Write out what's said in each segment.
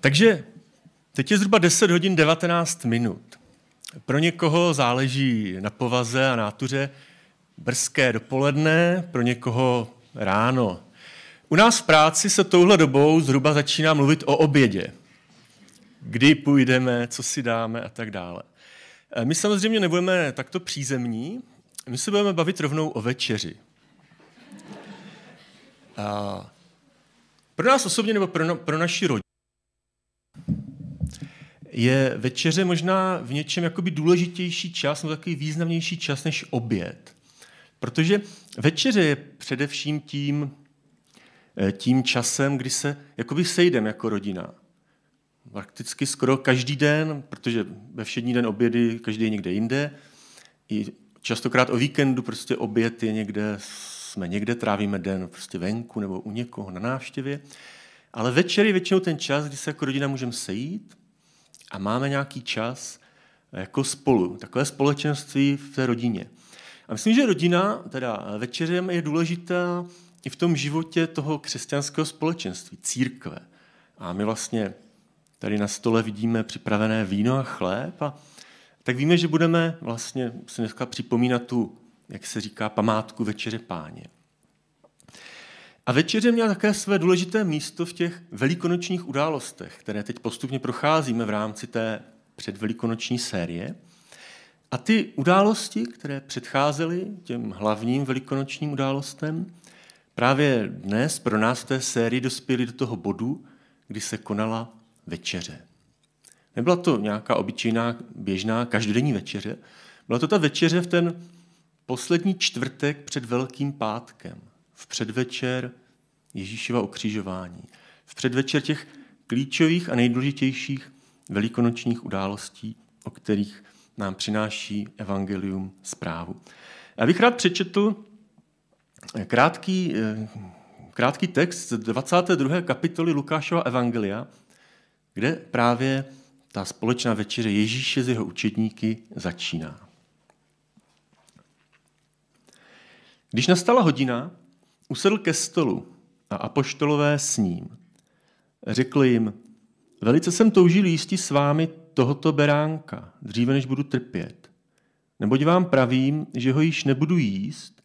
Takže teď je zhruba 10 hodin 19 minut. Pro někoho záleží na povaze a nátuře brzké dopoledne, pro někoho ráno. U nás v práci se touhle dobou zhruba začíná mluvit o obědě. Kdy půjdeme, co si dáme a tak dále. My samozřejmě nebudeme takto přízemní, my se budeme bavit rovnou o večeři. A pro nás osobně nebo pro, no, pro naši rodinu je večeře možná v něčem jakoby důležitější čas, nebo takový významnější čas než oběd. Protože večeře je především tím, eh, tím časem, kdy se jakoby sejdeme jako rodina. Prakticky skoro každý den, protože ve všední den obědy každý je někde jinde. I častokrát o víkendu prostě oběd je někde, jsme někde, trávíme den prostě venku nebo u někoho na návštěvě. Ale večer je většinou ten čas, kdy se jako rodina můžeme sejít a máme nějaký čas jako spolu, takové společenství v té rodině. A myslím, že rodina, teda večerem, je důležitá i v tom životě toho křesťanského společenství, církve. A my vlastně tady na stole vidíme připravené víno a chléb a tak víme, že budeme vlastně si dneska připomínat tu, jak se říká, památku Večeře Páně. A večeře měla také své důležité místo v těch velikonočních událostech, které teď postupně procházíme v rámci té předvelikonoční série. A ty události, které předcházely těm hlavním velikonočním událostem, právě dnes pro nás v té sérii dospěly do toho bodu, kdy se konala večeře. Nebyla to nějaká obyčejná, běžná, každodenní večeře. Byla to ta večeře v ten poslední čtvrtek před Velkým pátkem, v předvečer Ježíšova ukřižování, v předvečer těch klíčových a nejdůležitějších velikonočních událostí, o kterých nám přináší Evangelium zprávu. Já bych rád přečetl krátký, krátký text z 22. kapitoly Lukášova Evangelia, kde právě ta společná večeře Ježíše z jeho učedníky začíná. Když nastala hodina, usedl ke stolu a apoštolové s ním. Řekl jim, velice jsem toužil jísti s vámi tohoto beránka, dříve než budu trpět. Neboť vám pravím, že ho již nebudu jíst,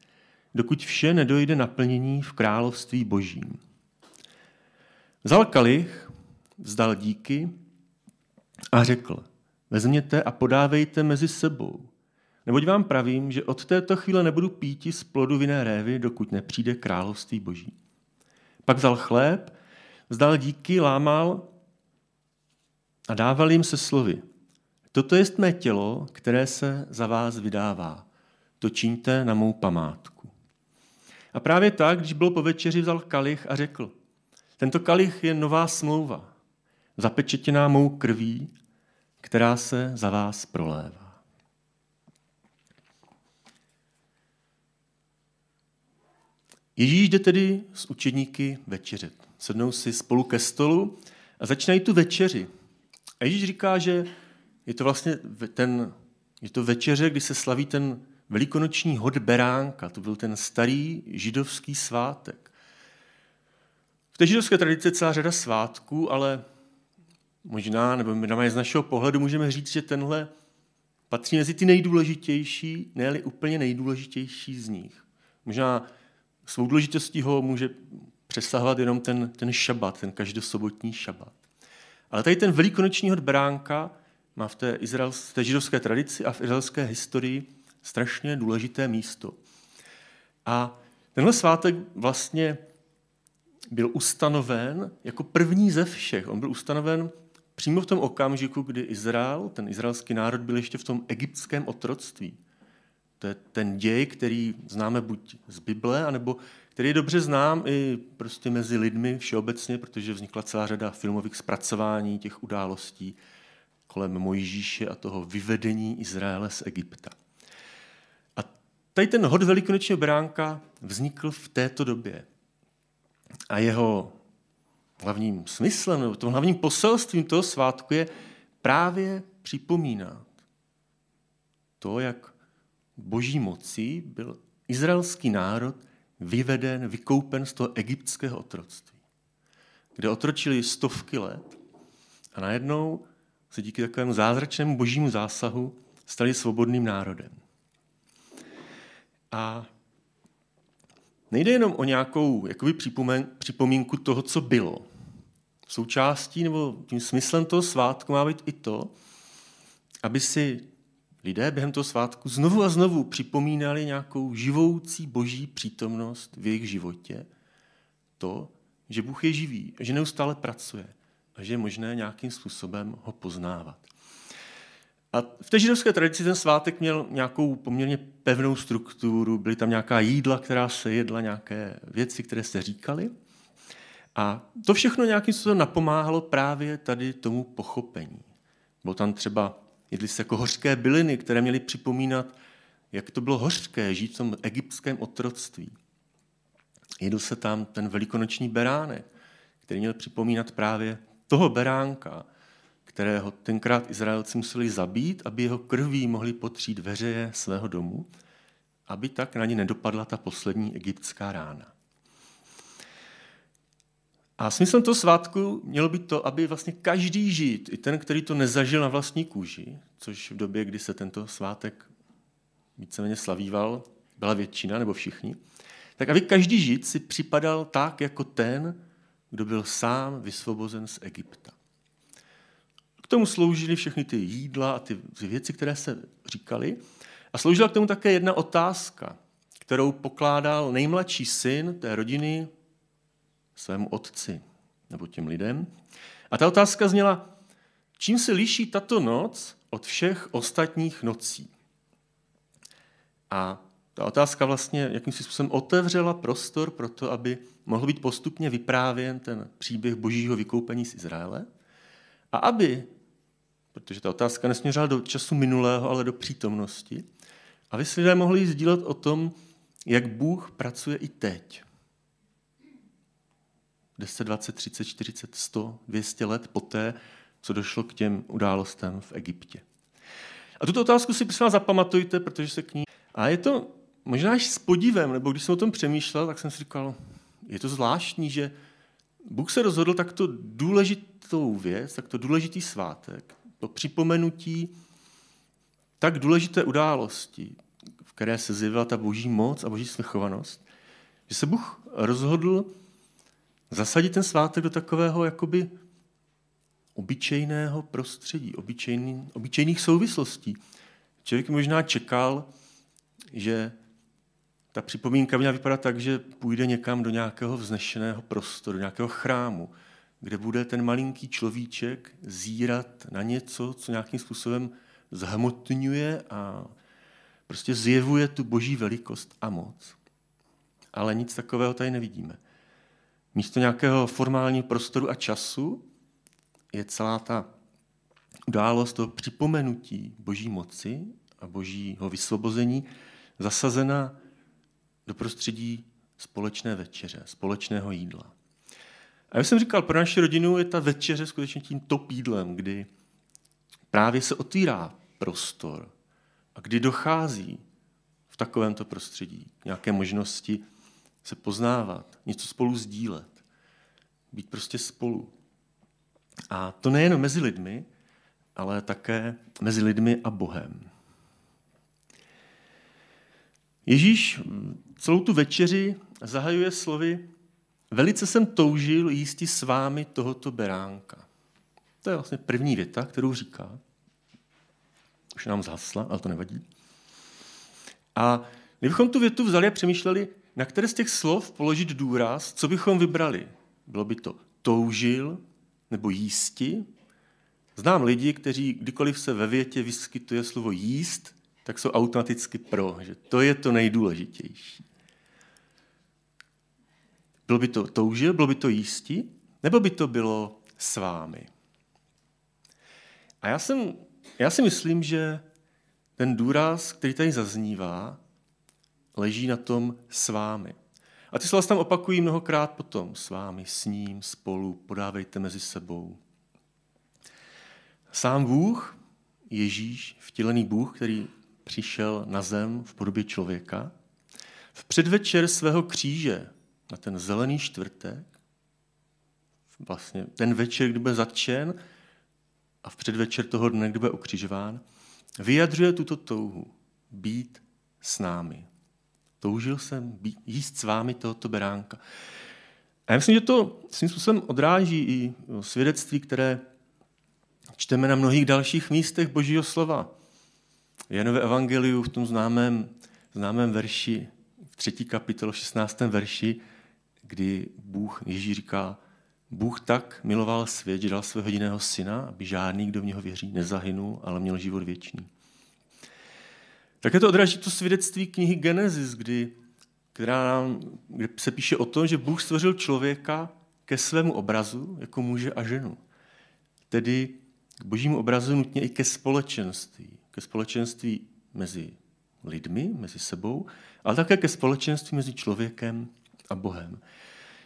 dokud vše nedojde naplnění v království božím. Vzal kalich, vzdal díky a řekl, vezměte a podávejte mezi sebou. Neboť vám pravím, že od této chvíle nebudu píti z plodu vinné révy, dokud nepřijde království boží. Pak vzal chléb, vzdal díky, lámal a dával jim se slovy. Toto je mé tělo, které se za vás vydává. To čiňte na mou památku. A právě tak, když byl po večeři, vzal kalich a řekl, tento kalich je nová smlouva, zapečetěná mou krví, která se za vás prolévá. Ježíš jde tedy s učedníky večeřet. Sednou si spolu ke stolu a začínají tu večeři. A Ježíš říká, že je to vlastně ten, je to večeře, kdy se slaví ten velikonoční hod beránka. To byl ten starý židovský svátek. V té židovské tradici je celá řada svátků, ale možná, nebo my z našeho pohledu můžeme říct, že tenhle patří mezi ty nejdůležitější, ne úplně nejdůležitější z nich. Možná svou důležitostí ho může přesahovat jenom ten, ten šabat, ten každosobotní šabat. Ale tady ten velikonoční hod beránka má v té, izraelské, v té židovské tradici a v izraelské historii strašně důležité místo. A tenhle svátek vlastně byl ustanoven jako první ze všech. On byl ustanoven přímo v tom okamžiku, kdy Izrael, ten izraelský národ, byl ještě v tom egyptském otroctví. To je ten děj, který známe buď z Bible, anebo který dobře znám i prostě mezi lidmi všeobecně, protože vznikla celá řada filmových zpracování těch událostí kolem Mojžíše a toho vyvedení Izraele z Egypta. A tady ten hod velikonočního beránka vznikl v této době. A jeho hlavním smyslem, nebo tím hlavním poselstvím toho svátku je právě připomínat to, jak boží mocí byl izraelský národ vyveden, vykoupen z toho egyptského otroctví, kde otročili stovky let a najednou se díky takovému zázračnému božímu zásahu stali svobodným národem. A nejde jenom o nějakou jakoby připomínku toho, co bylo. Součástí nebo tím smyslem toho svátku má být i to, aby si lidé během toho svátku znovu a znovu připomínali nějakou živoucí boží přítomnost v jejich životě. To, že Bůh je živý, že neustále pracuje a že je možné nějakým způsobem ho poznávat. A v té židovské tradici ten svátek měl nějakou poměrně pevnou strukturu, byly tam nějaká jídla, která se jedla, nějaké věci, které se říkaly. A to všechno nějakým způsobem napomáhalo právě tady tomu pochopení. Bylo tam třeba, jedli se jako hořké byliny, které měly připomínat, jak to bylo hořké žít v tom egyptském otroctví. Jedl se tam ten velikonoční beránek, který měl připomínat právě toho beránka, kterého tenkrát Izraelci museli zabít, aby jeho krví mohli potřít veřeje svého domu, aby tak na ně nedopadla ta poslední egyptská rána. A smyslem toho svátku mělo být to, aby vlastně každý žít, i ten, který to nezažil na vlastní kůži, což v době, kdy se tento svátek víceméně slavíval, byla většina nebo všichni, tak aby každý žid si připadal tak, jako ten, kdo byl sám vysvobozen z Egypta. K tomu sloužily všechny ty jídla a ty věci, které se říkaly. A sloužila k tomu také jedna otázka, kterou pokládal nejmladší syn té rodiny svému otci nebo těm lidem. A ta otázka zněla, čím se liší tato noc od všech ostatních nocí? A ta otázka vlastně jakýmsi způsobem otevřela prostor pro to, aby mohl být postupně vyprávěn ten příběh božího vykoupení z Izraele a aby, protože ta otázka nesměřila do času minulého, ale do přítomnosti, aby si lidé mohli sdílet o tom, jak Bůh pracuje i teď. 10, 20, 30, 40, 100, 200 let poté, co došlo k těm událostem v Egyptě. A tuto otázku si prosím zapamatujte, protože se k ní... A je to možná až s podívem, nebo když jsem o tom přemýšlel, tak jsem si říkal, je to zvláštní, že Bůh se rozhodl takto důležitou věc, takto důležitý svátek, to připomenutí tak důležité události, v které se zjevila ta boží moc a boží svrchovanost, že se Bůh rozhodl zasadit ten svátek do takového jakoby obyčejného prostředí, obyčejný, obyčejných souvislostí. Člověk možná čekal, že ta připomínka měla vypadat tak, že půjde někam do nějakého vznešeného prostoru, do nějakého chrámu, kde bude ten malinký človíček zírat na něco, co nějakým způsobem zhmotňuje a prostě zjevuje tu boží velikost a moc. Ale nic takového tady nevidíme. Místo nějakého formálního prostoru a času je celá ta událost toho připomenutí boží moci a božího vysvobození zasazena do prostředí společné večeře, společného jídla. A jak jsem říkal, pro naši rodinu je ta večeře skutečně tím top jídlem, kdy právě se otvírá prostor a kdy dochází v takovémto prostředí k nějaké možnosti se poznávat, něco spolu sdílet, být prostě spolu. A to nejen mezi lidmi, ale také mezi lidmi a Bohem. Ježíš celou tu večeři zahajuje slovy Velice jsem toužil jísti s vámi tohoto beránka. To je vlastně první věta, kterou říká. Už nám zhasla, ale to nevadí. A kdybychom tu větu vzali a přemýšleli, na které z těch slov položit důraz, co bychom vybrali? Bylo by to toužil nebo jísti? Znám lidi, kteří kdykoliv se ve větě vyskytuje slovo jíst, tak jsou automaticky pro, že to je to nejdůležitější. Bylo by to toužil, bylo by to jísti, nebo by to bylo s vámi? A já, jsem, já si myslím, že ten důraz, který tady zaznívá, leží na tom s vámi. A ty slova tam opakují mnohokrát potom. S vámi, s ním, spolu, podávejte mezi sebou. Sám Bůh, Ježíš, vtělený Bůh, který přišel na zem v podobě člověka, v předvečer svého kříže na ten zelený čtvrtek, vlastně ten večer, kdy byl zatčen, a v předvečer toho dne, kdy bude ukřižován, vyjadřuje tuto touhu být s námi. Toužil jsem být, jíst s vámi tohoto beránka. A já myslím, že to svým způsobem odráží i svědectví, které čteme na mnohých dalších místech Božího slova. Janové evangeliu v tom známém, známém verši, v třetí kapitolu, v 16. verši, kdy Bůh, Ježíš říká, Bůh tak miloval svět, že dal svého jediného syna, aby žádný, kdo v něho věří, nezahynul, ale měl život věčný. Také to odráží to svědectví knihy Genesis, kdy, která nám, kde se píše o tom, že Bůh stvořil člověka ke svému obrazu jako muže a ženu. Tedy k božímu obrazu nutně i ke společenství. Ke společenství mezi lidmi, mezi sebou, ale také ke společenství mezi člověkem a Bohem.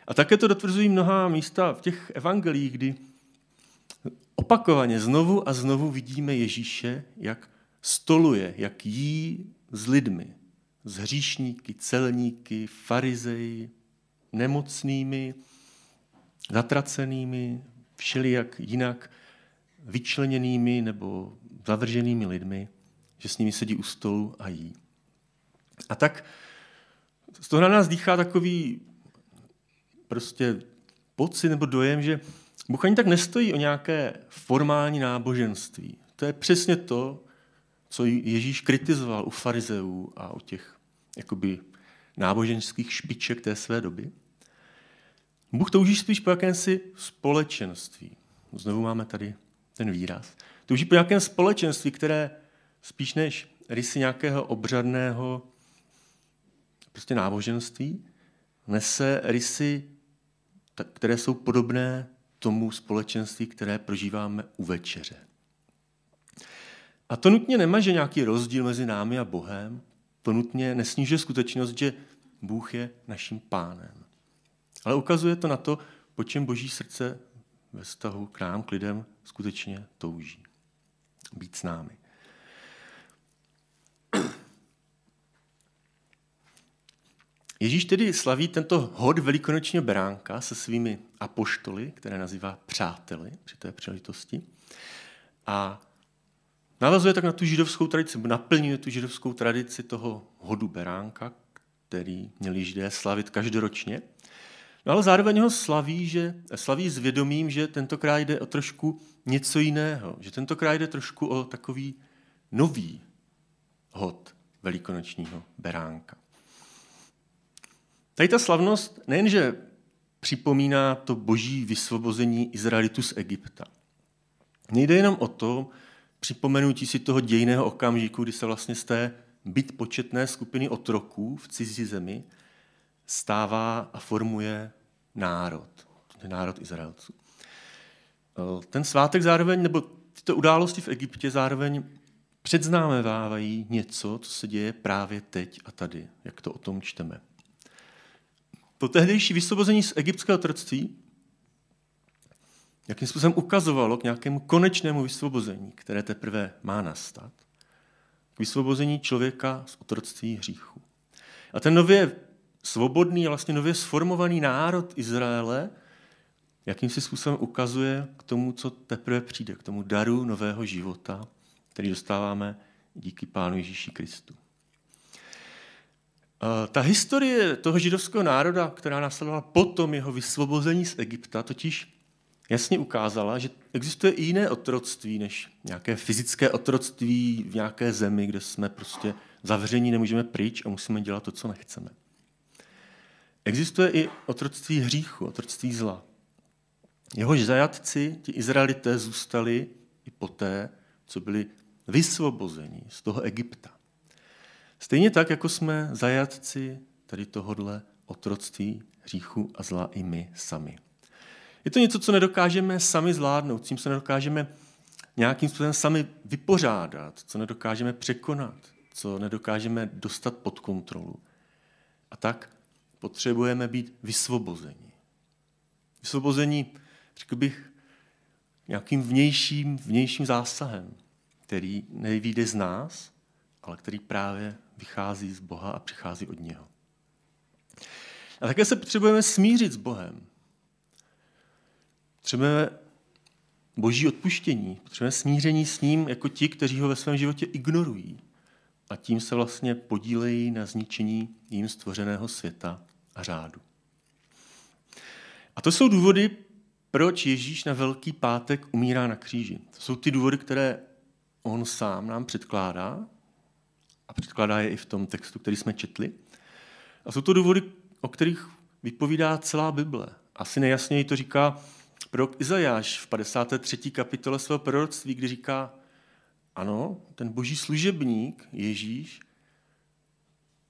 A také to dotvrzují mnoha místa v těch evangelích, kdy opakovaně znovu a znovu vidíme Ježíše, jak stoluje, jak jí s lidmi, s hříšníky, celníky, farizeji, nemocnými, zatracenými, všelijak jinak vyčleněnými nebo zavrženými lidmi, že s nimi sedí u stolu a jí. A tak z toho na nás dýchá takový prostě pocit nebo dojem, že Bůh ani tak nestojí o nějaké formální náboženství. To je přesně to, co Ježíš kritizoval u farizeů a u těch jakoby náboženských špiček té své doby. Bůh touží spíš po jakémsi společenství. Znovu máme tady ten výraz. Touží po nějakém společenství, které spíš než rysy nějakého obřadného prostě náboženství, nese rysy, které jsou podobné tomu společenství, které prožíváme u večeře. A to nutně nemaže nějaký rozdíl mezi námi a Bohem, to nutně nesnižuje skutečnost, že Bůh je naším pánem. Ale ukazuje to na to, po čem boží srdce ve vztahu k nám, k lidem, skutečně touží. Být s námi. Ježíš tedy slaví tento hod velikonočního beránka se svými apoštoly, které nazývá přáteli při té příležitosti. A navazuje tak na tu židovskou tradici, naplňuje tu židovskou tradici toho hodu beránka, který měli židé slavit každoročně. No ale zároveň ho slaví, že, slaví s vědomím, že tentokrát jde o trošku něco jiného, že tentokrát jde trošku o takový nový hod velikonočního beránka. Tady ta slavnost nejenže připomíná to boží vysvobození Izraelitu z Egypta. Nejde jenom o to, připomenutí si toho dějného okamžiku, kdy se vlastně z té byt početné skupiny otroků v cizí zemi stává a formuje národ, národ Izraelců. Ten svátek zároveň, nebo tyto události v Egyptě zároveň předznámevávají něco, co se děje právě teď a tady, jak to o tom čteme. To tehdejší vysvobození z egyptského otroctví jakým způsobem ukazovalo k nějakému konečnému vysvobození, které teprve má nastat. K vysvobození člověka z otroctví hříchu. A ten nově svobodný vlastně nově sformovaný národ Izraele jakým si způsobem ukazuje k tomu, co teprve přijde, k tomu daru nového života, který dostáváme díky Pánu Ježíši Kristu. Ta historie toho židovského národa, která následovala potom jeho vysvobození z Egypta, totiž jasně ukázala, že existuje i jiné otroctví, než nějaké fyzické otroctví v nějaké zemi, kde jsme prostě zavření, nemůžeme pryč a musíme dělat to, co nechceme. Existuje i otroctví hříchu, otroctví zla. Jehož zajatci, ti Izraelité, zůstali i poté, co byli vysvobozeni z toho Egypta. Stejně tak, jako jsme zajatci tady tohodle otroctví, hříchu a zla i my sami. Je to něco, co nedokážeme sami zvládnout, s tím se nedokážeme nějakým způsobem sami vypořádat, co nedokážeme překonat, co nedokážeme dostat pod kontrolu. A tak potřebujeme být vysvobozeni. Vysvobození, řekl bych, nějakým vnějším, vnějším zásahem, který nevyjde z nás, ale který právě vychází z Boha a přichází od něho. A také se potřebujeme smířit s Bohem. Potřebujeme boží odpuštění, potřebujeme smíření s ním jako ti, kteří ho ve svém životě ignorují. A tím se vlastně podílejí na zničení jím stvořeného světa a řádu. A to jsou důvody, proč Ježíš na Velký pátek umírá na kříži. To jsou ty důvody, které on sám nám předkládá a předkládá je i v tom textu, který jsme četli. A jsou to důvody, o kterých vypovídá celá Bible. Asi nejjasněji to říká prorok Izajáš v 53. kapitole svého proroctví, kdy říká, ano, ten boží služebník Ježíš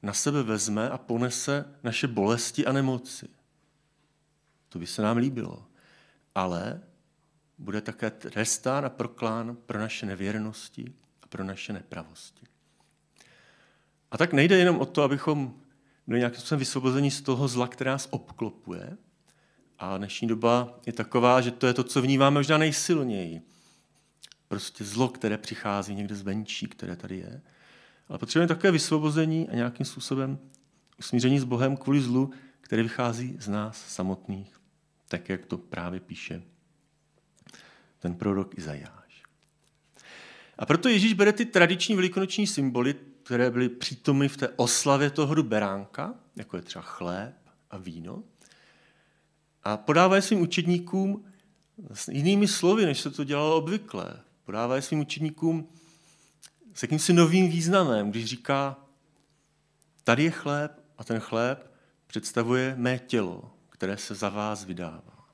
na sebe vezme a ponese naše bolesti a nemoci. To by se nám líbilo. Ale bude také trestán a proklán pro naše nevěrnosti a pro naše nepravosti. A tak nejde jenom o to, abychom byli nějakým způsobem vysvobození z toho zla, která nás obklopuje. A dnešní doba je taková, že to je to, co vnímáme možná nejsilněji. Prostě zlo, které přichází někde zvenčí, které tady je. Ale potřebujeme také vysvobození a nějakým způsobem usmíření s Bohem kvůli zlu, které vychází z nás samotných, tak jak to právě píše ten prorok Izajáš. A proto Ježíš bere ty tradiční velikonoční symboly, které byly přítomny v té oslavě toho beránka, jako je třeba chléb a víno, a podává je svým učedníkům s jinými slovy, než se to dělalo obvykle. Podává je svým učedníkům s jakýmsi novým významem, když říká, tady je chléb a ten chléb představuje mé tělo, které se za vás vydává.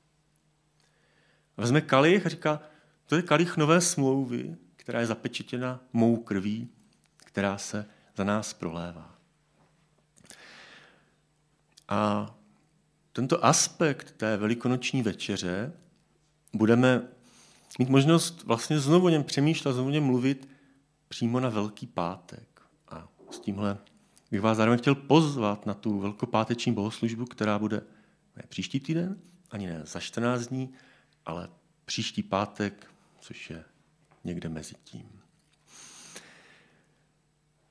Vezme kalich a říká, to je kalich nové smlouvy, která je zapečetěna mou krví, která se za nás prolévá. A tento aspekt té velikonoční večeře budeme mít možnost vlastně znovu o něm přemýšlet, znovu o něm mluvit přímo na Velký pátek. A s tímhle bych vás zároveň chtěl pozvat na tu velkopáteční bohoslužbu, která bude ne příští týden, ani ne za 14 dní, ale příští pátek, což je někde mezi tím.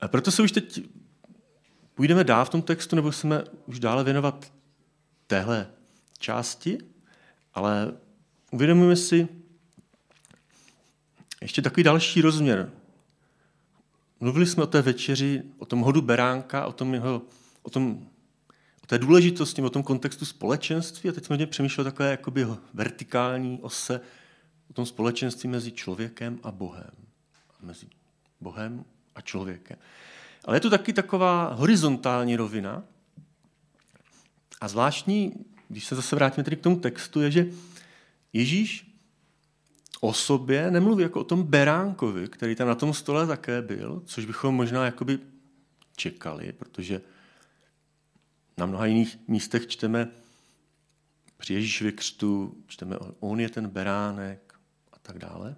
A proto se už teď půjdeme dál v tom textu, nebo jsme už dále věnovat téhle části, ale uvědomujeme si ještě takový další rozměr. Mluvili jsme o té večeři, o tom hodu beránka, o, tom jeho, o, tom, o té důležitosti, o tom kontextu společenství a teď jsme přemýšleli takové jakoby vertikální ose, o tom společenství mezi člověkem a Bohem. Mezi Bohem a člověkem. Ale je to taky taková horizontální rovina, a zvláštní, když se zase vrátíme tedy k tomu textu, je, že Ježíš o sobě nemluví jako o tom beránkovi, který tam na tom stole také byl, což bychom možná jakoby čekali, protože na mnoha jiných místech čteme při Ježíšově křtu, čteme, on je ten beránek a tak dále.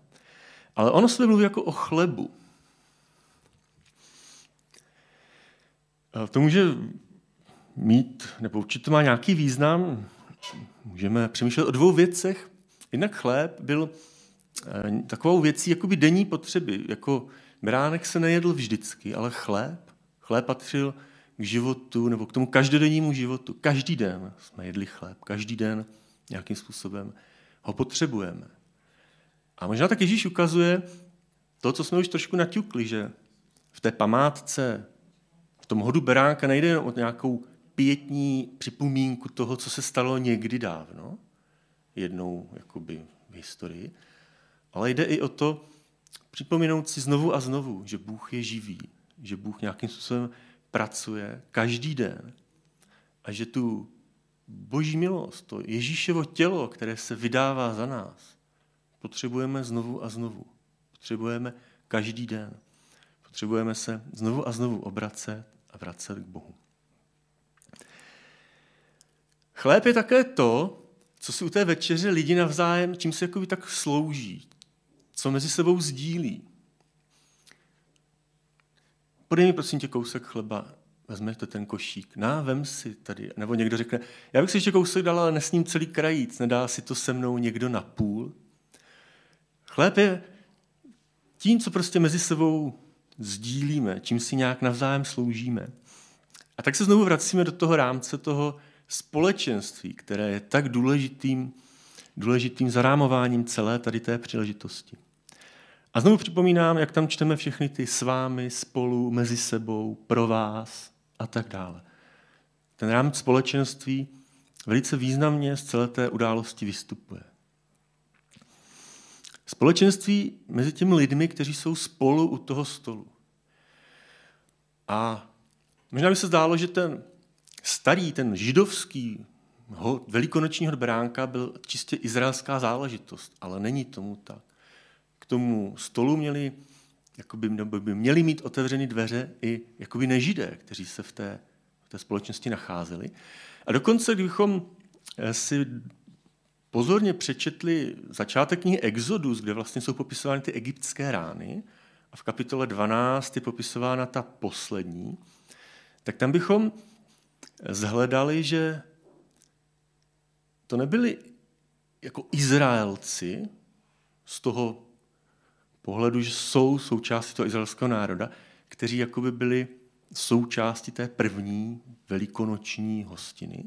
Ale ono se mluví jako o chlebu. To může mít, nebo určitě to má nějaký význam, můžeme přemýšlet o dvou věcech. Jednak chléb byl eh, takovou věcí jakoby denní potřeby. Jako beránek se nejedl vždycky, ale chléb, chléb patřil k životu nebo k tomu každodennímu životu. Každý den jsme jedli chléb, každý den nějakým způsobem ho potřebujeme. A možná tak Ježíš ukazuje to, co jsme už trošku naťukli, že v té památce, v tom hodu beránka nejde jen o nějakou pětní připomínku toho, co se stalo někdy dávno, jednou jakoby v historii, ale jde i o to připomenout si znovu a znovu, že Bůh je živý, že Bůh nějakým způsobem pracuje každý den a že tu boží milost, to Ježíševo tělo, které se vydává za nás, potřebujeme znovu a znovu. Potřebujeme každý den. Potřebujeme se znovu a znovu obracet a vracet k Bohu. Chléb je také to, co si u té večeře lidi navzájem, čím se jakoby tak slouží, co mezi sebou sdílí. Podej mi prosím tě kousek chleba, vezmete ten košík, na, vem si tady. Nebo někdo řekne, já bych si ještě kousek dal, ale nesním celý krajíc, nedá si to se mnou někdo na půl. Chléb je tím, co prostě mezi sebou sdílíme, čím si nějak navzájem sloužíme. A tak se znovu vracíme do toho rámce toho společenství, které je tak důležitým důležitým zarámováním celé tady té příležitosti. A znovu připomínám, jak tam čteme všechny ty s vámi, spolu, mezi sebou, pro vás a tak dále. Ten rámec společenství velice významně z celé té události vystupuje. Společenství mezi těmi lidmi, kteří jsou spolu u toho stolu. A možná by se zdálo, že ten starý, ten židovský velikonočního beránka byl čistě izraelská záležitost, ale není tomu tak. K tomu stolu měli, jakoby, nebo by měli mít otevřené dveře i jakoby nežidé, kteří se v té, v té společnosti nacházeli. A dokonce, kdybychom eh, si pozorně přečetli začátek knihy Exodus, kde vlastně jsou popisovány ty egyptské rány, a v kapitole 12 je popisována ta poslední, tak tam bychom zhledali, že to nebyli jako Izraelci z toho pohledu, že jsou součástí toho izraelského národa, kteří jakoby byli součástí té první velikonoční hostiny,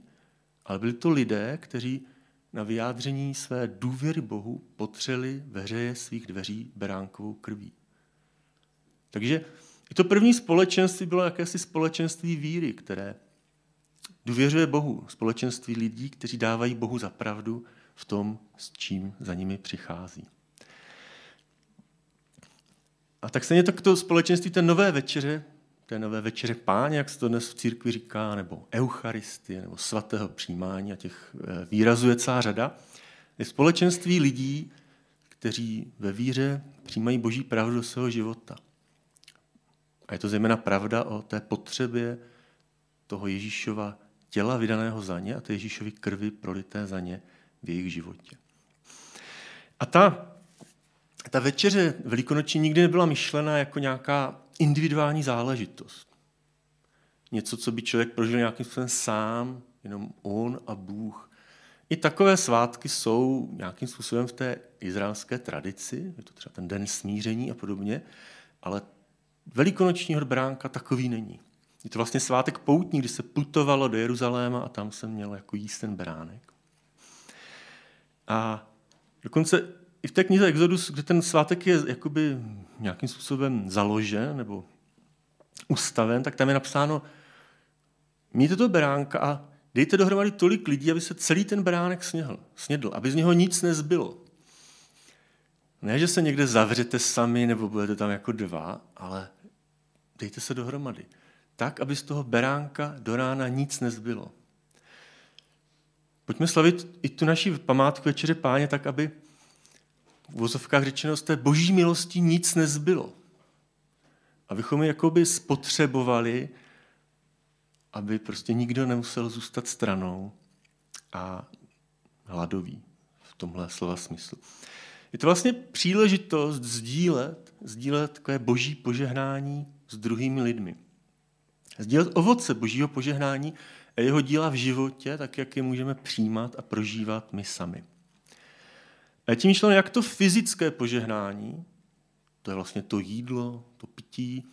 ale byli to lidé, kteří na vyjádření své důvěry Bohu potřeli veřeje svých dveří beránkovou krví. Takže i to první společenství bylo jakési společenství víry, které důvěřuje Bohu. Společenství lidí, kteří dávají Bohu za pravdu v tom, s čím za nimi přichází. A tak stejně tak to společenství té nové večeře, té nové večeře páně, jak se to dnes v církvi říká, nebo eucharistie, nebo svatého přijímání, a těch eh, výrazů je celá řada, je společenství lidí, kteří ve víře přijímají boží pravdu do svého života. A je to zejména pravda o té potřebě toho Ježíšova těla vydaného za ně a té Ježíšovy krvi prolité za ně v jejich životě. A ta, ta večeře velikonoční nikdy nebyla myšlena jako nějaká individuální záležitost. Něco, co by člověk prožil nějakým způsobem sám, jenom on a Bůh. I takové svátky jsou nějakým způsobem v té izraelské tradici, je to třeba ten den smíření a podobně, ale velikonočního bránka takový není. Je to vlastně svátek poutní, kdy se putovalo do Jeruzaléma a tam se měl jako jíst ten beránek. A dokonce i v té knize Exodus, kde ten svátek je jakoby nějakým způsobem založen nebo ustaven, tak tam je napsáno, mějte to beránka a dejte dohromady tolik lidí, aby se celý ten beránek snědl, snědl aby z něho nic nezbylo. Ne, že se někde zavřete sami nebo budete tam jako dva, ale dejte se dohromady tak, aby z toho beránka do rána nic nezbylo. Pojďme slavit i tu naši památku Večeře Páně tak, aby v vozovkách řečeno z té boží milosti nic nezbylo. Abychom ji jakoby spotřebovali, aby prostě nikdo nemusel zůstat stranou a hladový v tomhle slova smyslu. Je to vlastně příležitost sdílet, sdílet takové boží požehnání s druhými lidmi sdílet ovoce božího požehnání a jeho díla v životě, tak jak je můžeme přijímat a prožívat my sami. A tím myšleno, jak to fyzické požehnání, to je vlastně to jídlo, to pití,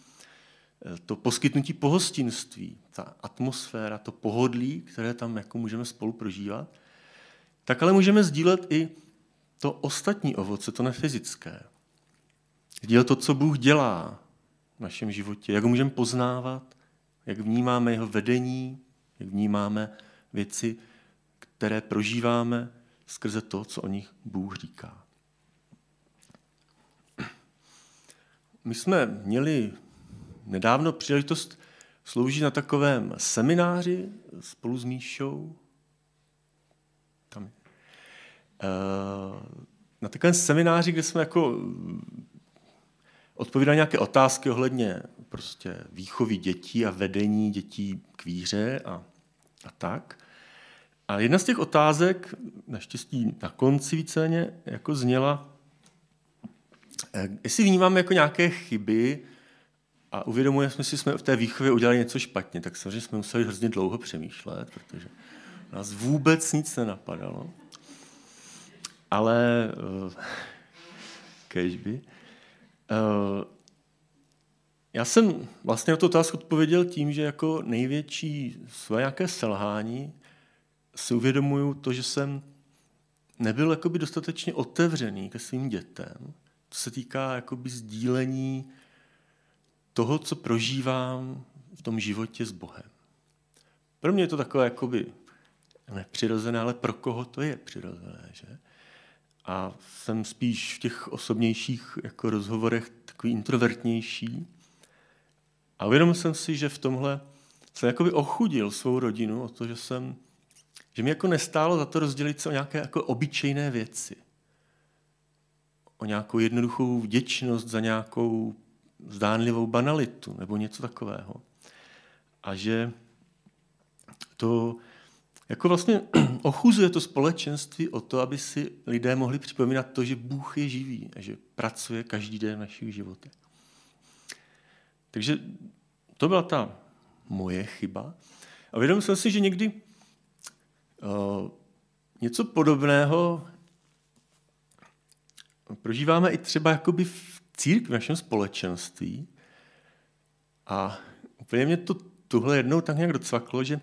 to poskytnutí pohostinství, ta atmosféra, to pohodlí, které tam jako můžeme spolu prožívat, tak ale můžeme sdílet i to ostatní ovoce, to nefyzické. Sdílet to, co Bůh dělá v našem životě, jak ho můžeme poznávat, jak vnímáme jeho vedení, jak vnímáme věci, které prožíváme skrze to, co o nich Bůh říká. My jsme měli nedávno příležitost sloužit na takovém semináři spolu s Míšou. Tam. Eh, na takovém semináři, kde jsme jako odpovídali nějaké otázky ohledně prostě výchovy dětí a vedení dětí k víře a, a tak. A jedna z těch otázek, naštěstí na konci víceméně, jako zněla, eh, jestli vnímáme jako nějaké chyby a uvědomujeme si, že jsme v té výchově udělali něco špatně, tak samozřejmě jsme museli hrozně dlouho přemýšlet, protože nás vůbec nic nenapadalo. Ale uh, kežby. Uh, já jsem vlastně na tu otázku odpověděl tím, že jako největší své nějaké selhání si uvědomuju to, že jsem nebyl jakoby dostatečně otevřený ke svým dětem, co se týká jakoby sdílení toho, co prožívám v tom životě s Bohem. Pro mě je to takové jakoby nepřirozené, ale pro koho to je přirozené, že? A jsem spíš v těch osobnějších jako rozhovorech takový introvertnější. A uvědomil jsem si, že v tomhle jsem jakoby ochudil svou rodinu o to, že jsem, že mi jako nestálo za to rozdělit se o nějaké jako obyčejné věci. O nějakou jednoduchou vděčnost za nějakou zdánlivou banalitu nebo něco takového. A že to jako vlastně ochuzuje to společenství o to, aby si lidé mohli připomínat to, že Bůh je živý a že pracuje každý den v našich životech. Takže to byla ta moje chyba. A vědomil jsem si, že někdy uh, něco podobného prožíváme i třeba jakoby v církvi, v našem společenství. A úplně mě to tuhle jednou tak nějak docvaklo, že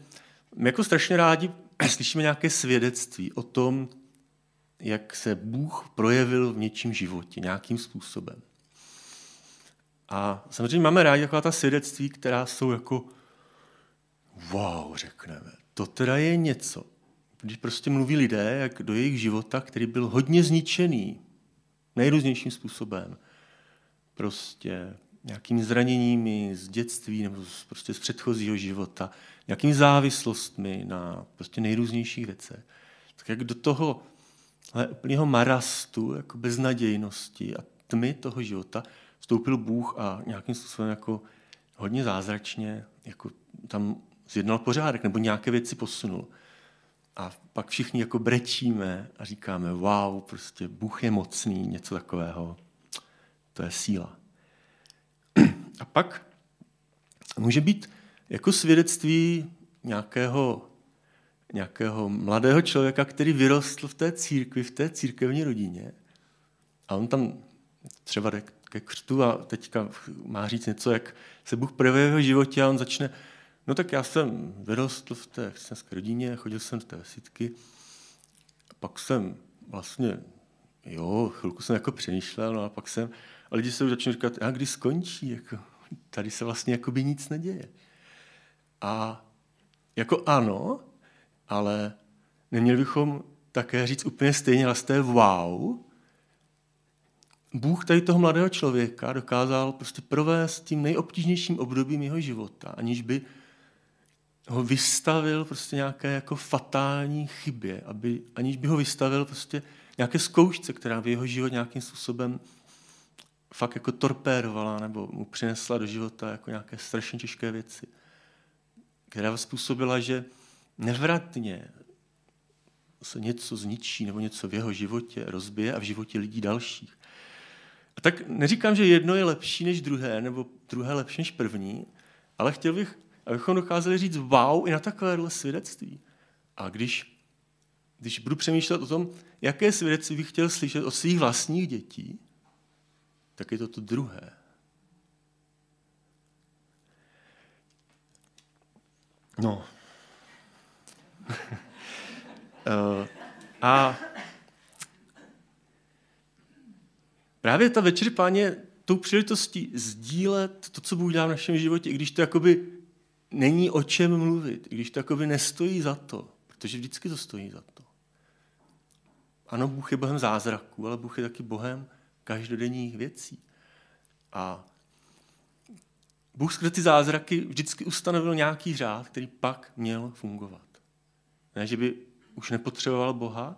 my jako strašně rádi slyšíme nějaké svědectví o tom, jak se Bůh projevil v něčím životě, nějakým způsobem. A samozřejmě máme rádi taková ta svědectví, která jsou jako wow, řekneme. To teda je něco. Když prostě mluví lidé, jak do jejich života, který byl hodně zničený nejrůznějším způsobem. Prostě nějakými zraněními z dětství nebo z, prostě z předchozího života, nějakými závislostmi na prostě nejrůznějších věcech. Tak jak do toho úplného marastu, jako beznadějnosti a tmy toho života vstoupil Bůh a nějakým způsobem jako hodně zázračně jako tam zjednal pořádek nebo nějaké věci posunul. A pak všichni jako brečíme a říkáme, wow, prostě Bůh je mocný, něco takového. To je síla. A pak může být jako svědectví nějakého, nějakého mladého člověka, který vyrostl v té církvi, v té církevní rodině. A on tam třeba ke křtu a teďka má říct něco, jak se Bůh projevuje v jeho životě a on začne, no tak já jsem vyrostl v té křesťanské rodině, chodil jsem z té vesítky, pak jsem vlastně, jo, chvilku jsem jako přemýšlel, no a pak jsem, a lidi se už začnou říkat, a kdy skončí, jako, tady se vlastně jako by nic neděje. A jako ano, ale neměli bychom také říct úplně stejně, ale wow, Bůh tady toho mladého člověka dokázal prostě provést tím nejobtížnějším obdobím jeho života, aniž by ho vystavil prostě nějaké jako fatální chybě, aby, aniž by ho vystavil prostě nějaké zkoušce, která by jeho život nějakým způsobem fakt jako torpérovala nebo mu přinesla do života jako nějaké strašně těžké věci, která způsobila, že nevratně se něco zničí nebo něco v jeho životě rozbije a v životě lidí dalších. A tak neříkám, že jedno je lepší než druhé, nebo druhé lepší než první, ale chtěl bych, abychom dokázali říct wow i na takovéhle svědectví. A když, když budu přemýšlet o tom, jaké svědectví bych chtěl slyšet od svých vlastních dětí, tak je to to druhé. No. uh, a právě ta večer páně tou příležitostí sdílet to, co Bůh dělá v našem životě, i když to jakoby není o čem mluvit, i když to jakoby nestojí za to, protože vždycky to stojí za to. Ano, Bůh je Bohem zázraků, ale Bůh je taky Bohem každodenních věcí. A Bůh skrze ty zázraky vždycky ustanovil nějaký řád, který pak měl fungovat. Ne, že by už nepotřeboval Boha,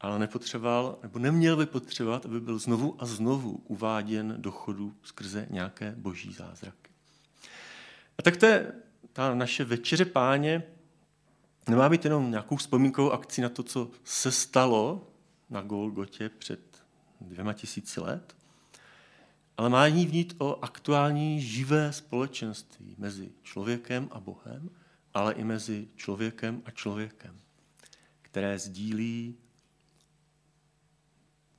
ale nepotřeboval, nebo neměl by potřebovat, aby byl znovu a znovu uváděn do chodu skrze nějaké boží zázraky. A tak to je ta naše večeře páně, nemá být jenom nějakou vzpomínkovou akcí na to, co se stalo na Golgotě před dvěma tisíci let, ale má ní vnít o aktuální živé společenství mezi člověkem a Bohem, ale i mezi člověkem a člověkem, které sdílí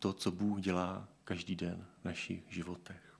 to, co Bůh dělá každý den v našich životech.